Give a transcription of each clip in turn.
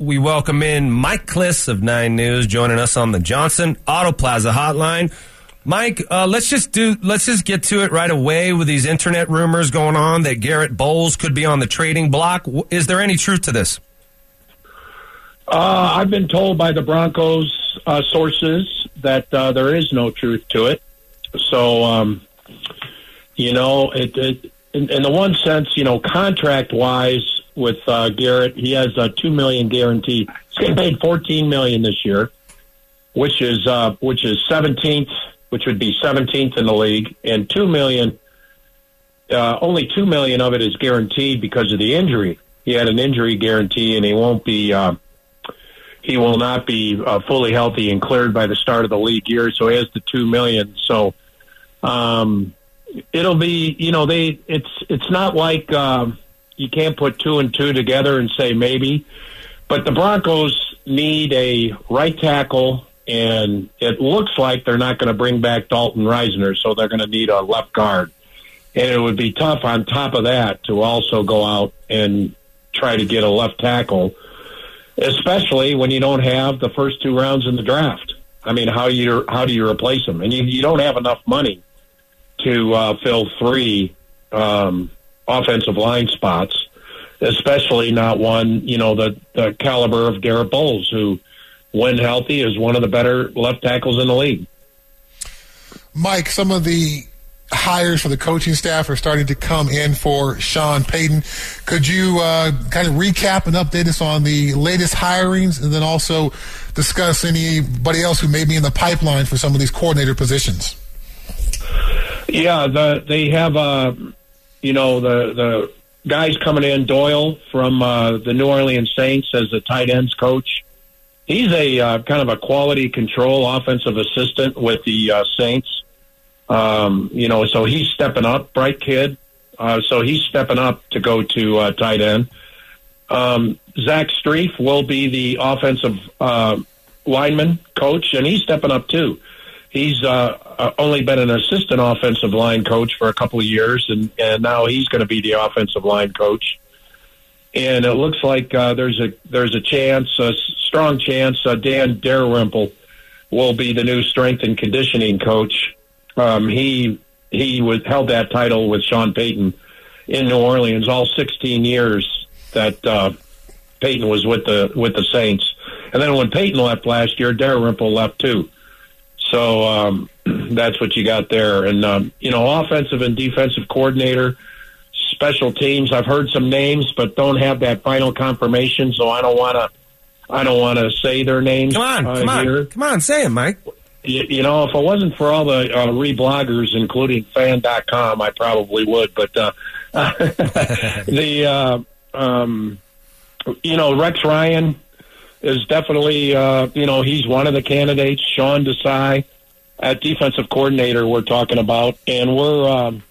we welcome in Mike Klis of Nine News joining us on the Johnson Auto Plaza Hotline. Mike, uh, let's just do. Let's just get to it right away with these internet rumors going on that Garett Bolles could be on the trading block. Is there any truth to this? Uh, I've been told by the Broncos uh, sources that uh, there is no truth to it. So, um, you know, it, it in, in, the one sense, you know, contract wise with uh, Garett, he has a two million guarantee. Getting paid fourteen million this year, which is uh, which is seventeenth which would be 17th in the league, and two million. Uh, only two million of it is guaranteed because of the injury. He had an injury guarantee, and he won't be. Uh, he will not be uh, fully healthy and cleared by the start of the league year. So he has the two million. So um, it'll be. You know, they. It's. It's not like um, you can't put two and two together and say maybe. But the Broncos need a right tackle and it looks like they're not going to bring back Dalton Risner, so they're going to need a left guard. And it would be tough on top of that to also go out and try to get a left tackle, especially when you don't have the first two rounds in the draft. I mean, how you how do you replace them? And you, you don't have enough money to uh, fill three um, offensive line spots, especially not one you know the the caliber of Garett Bolles, who when healthy, is one of the better left tackles in the league. Mike, some of the hires for the coaching staff are starting to come in for Sean Payton. Could you uh, kind of recap and update us on the latest hirings and then also discuss anybody else who may be in the pipeline for some of these coordinator positions? Yeah, the, they have, uh, you know, the, the guys coming in, Doyle from uh, the New Orleans Saints as the tight ends coach he's a uh, kind of a quality control offensive assistant with the uh, Saints. Um, you know, so he's stepping up, bright kid. Uh, so he's stepping up to go to uh, tight end. Um, Zach Strief will be the offensive uh, lineman coach, and he's stepping up too. He's uh, uh, only been an assistant offensive line coach for a couple of years, and, and now he's going to be the offensive line coach and it looks like uh, there's a there's a chance, a strong chance, uh, Dan Dalrymple will be the new strength and conditioning coach. Um, he he was held that title with Sean Payton in New Orleans all 16 years that uh, Payton was with the with the Saints, and then when Payton left last year, Dalrymple left too. So um, that's what you got there, and um, you know, offensive and defensive coordinator special teams. I've heard some names, but don't have that final confirmation, so I don't want to. I don't want to say their names. Come on, uh, come on, here. come on, say them, Mike. You, you, know, if it wasn't for all the uh, rebloggers, including fan.com, I probably would. But uh, the, uh, um, you know, Rex Ryan is definitely, uh, you know, he's one of the candidates. Sean Desai at defensive coordinator, we're talking about, and we're. Um,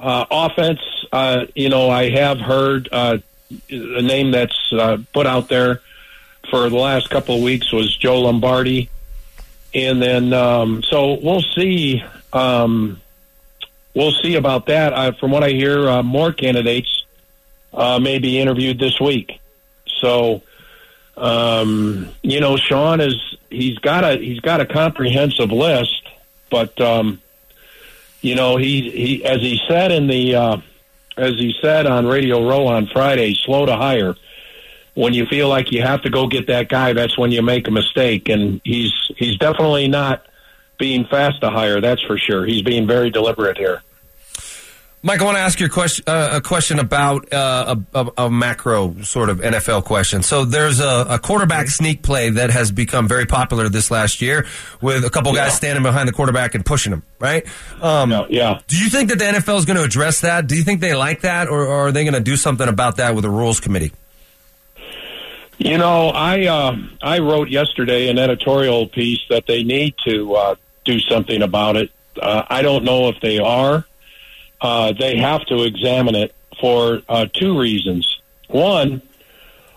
uh, offense, uh, you know, I have heard uh, name that's uh, put out there for the last couple of weeks was Joe Lombardi, and then um, so we'll see. Um, we'll see about that. Uh, from what I hear, uh, more candidates uh, may be interviewed this week. So, um, you know, Sean is he's got a he's got a comprehensive list, but um, you know, he he as he said in the uh, as he said on Radio Row on Friday, slow to hire. When you feel like you have to go get that guy, that's when you make a mistake. And he's he's definitely not being fast to hire. That's for sure. He's being very deliberate here. Mike, I want to ask you a question, uh, a question about uh, a, a, a, macro sort of NFL question. So there's a, a, quarterback sneak play that has become very popular this last year with a couple yeah. guys standing behind the quarterback and pushing him, right? Um, yeah, yeah. Do you think that the NFL is going to address that? Do you think they like that, or, or are they going to do something about that with the rules committee? You know, I uh, I wrote yesterday an editorial piece that they need to uh, do something about it. Uh, I don't know if they are uh, they have to examine it for uh, two reasons. One,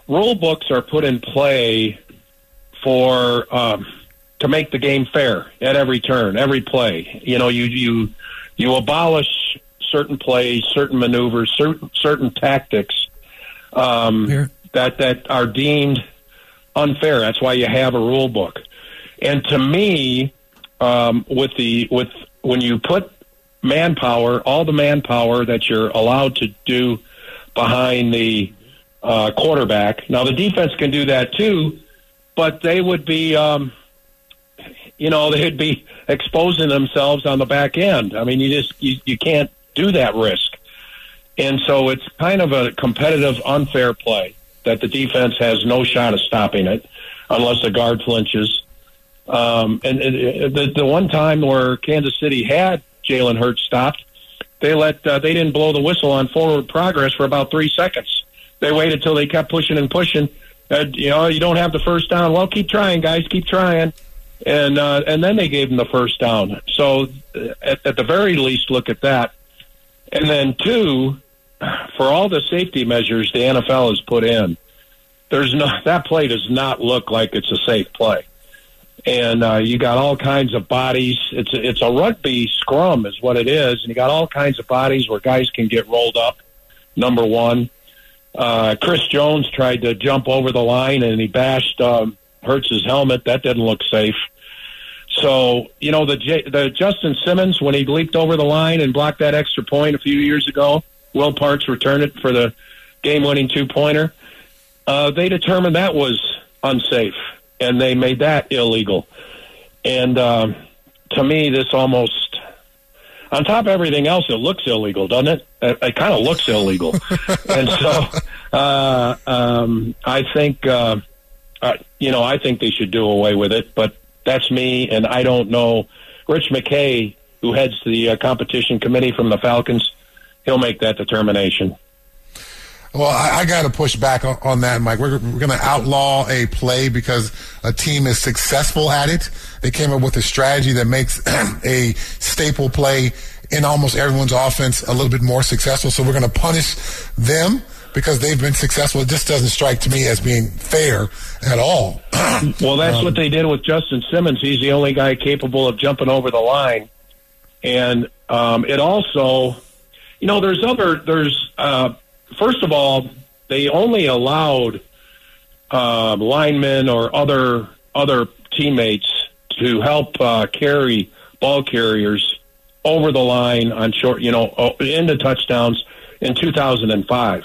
rule books are put in play for um, to make the game fair at every turn, every play. You know, you you you abolish certain plays, certain maneuvers, certain certain tactics um, that that are deemed unfair. That's why you have a rule book. And to me, um, with the with when you put manpower, all the manpower that you're allowed to do behind the uh, quarterback. Now the defense can do that too, but they would be, um, you know, they'd be exposing themselves on the back end. I mean, you just you, you can't do that risk, and so it's kind of a competitive, unfair play that the defense has no shot of stopping it unless the guard flinches. Um, and, and the the one time where Kansas City had Jalen Hurts stopped, they let uh, they didn't blow the whistle on forward progress for about three seconds. They waited till they kept pushing and pushing. Uh, you know, you don't have the first down. Well, keep trying, guys. Keep trying. And uh, and then they gave them the first down. So uh, at, at the very least, look at that. And then two, for all the safety measures the NFL has put in, there's no that play does not look like it's a safe play and uh, you got all kinds of bodies. It's a, it's a rugby scrum, is what it is, and you got all kinds of bodies where guys can get rolled up. Number one, uh, Chris Jones tried to jump over the line and he bashed um, Hurts's helmet. That didn't look safe. So you know the J- the Justin Simmons when he leaped over the line and blocked that extra point a few years ago. Will Parks returned it for the game-winning two-pointer. Uh, they determined that was unsafe and they made that illegal. And um, to me, this almost, on top of everything else, it looks illegal, doesn't it? It, it kind of looks illegal. and so uh, um, I think, uh, uh, you know, I think they should do away with it, but that's me, and I don't know. Rich McKay, who heads the uh, competition committee from the Falcons, he'll make that determination. Well, I, I got to push back on, on, that, Mike. We're, we're going to outlaw a play because a team is successful at it. They came up with a strategy that makes a staple play in almost everyone's offense a little bit more successful. So we're going to punish them because they've been successful. It just doesn't strike to me as being fair at all. well, that's um, what they did with Justin Simmons. He's the only guy capable of jumping over the line. And um, it also, you know, there's other, there's, uh, first of all, they only allowed uh, linemen or other other teammates to help uh, carry ball carriers over the line on short, you know, into touchdowns in 2005.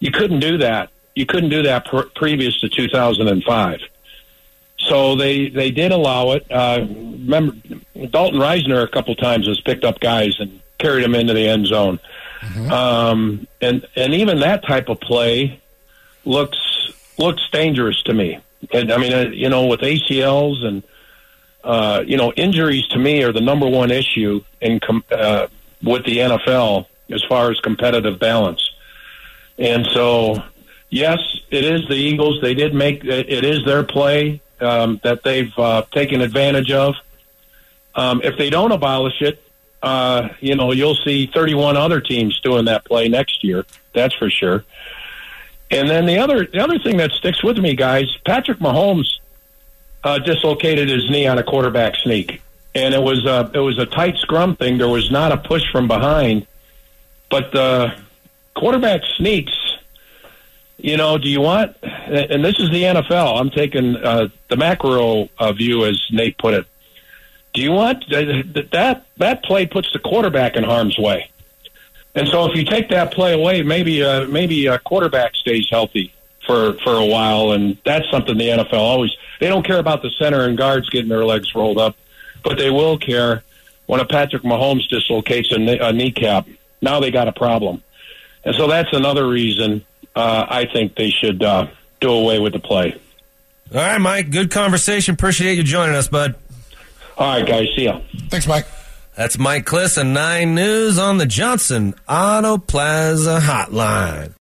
You couldn't do that. You couldn't do that pr- previous to 2005. So they they did allow it. Uh, remember, Dalton Risner a couple times has picked up guys and carried them into the end zone. Mm-hmm. Um, and and even that type of play looks looks dangerous to me. And I mean, uh, you know, with ACLs and uh, you know, injuries to me are the number one issue in com- uh, with the NFL as far as competitive balance. And so, yes, it is the Eagles. They did make it is their play um, that they've uh, taken advantage of. Um, if they don't abolish it, uh, you know, you'll see 31 other teams doing that play next year. That's for sure. And then the other the other thing that sticks with me, guys, Patrick Mahomes uh, dislocated his knee on a quarterback sneak, and it was a it was a tight scrum thing. There was not a push from behind, but the quarterback sneaks. You know, do you want? And this is the NFL. I'm taking uh, the macro uh, view, as Nate put it. Do you want that? That play puts the quarterback in harm's way, and so if you take that play away, maybe uh, maybe a quarterback stays healthy for for a while, and that's something the NFL always they don't care about the center and guards getting their legs rolled up, but they will care when a Patrick Mahomes dislocates a, knee, a kneecap. Now they got a problem, and so that's another reason uh, I think they should uh, do away with the play. All right, Mike. Good conversation. Appreciate you joining us, bud. All right, guys. See ya. Thanks, Mike. That's Mike Klis and 9 News on the Johnson Auto Plaza Hotline.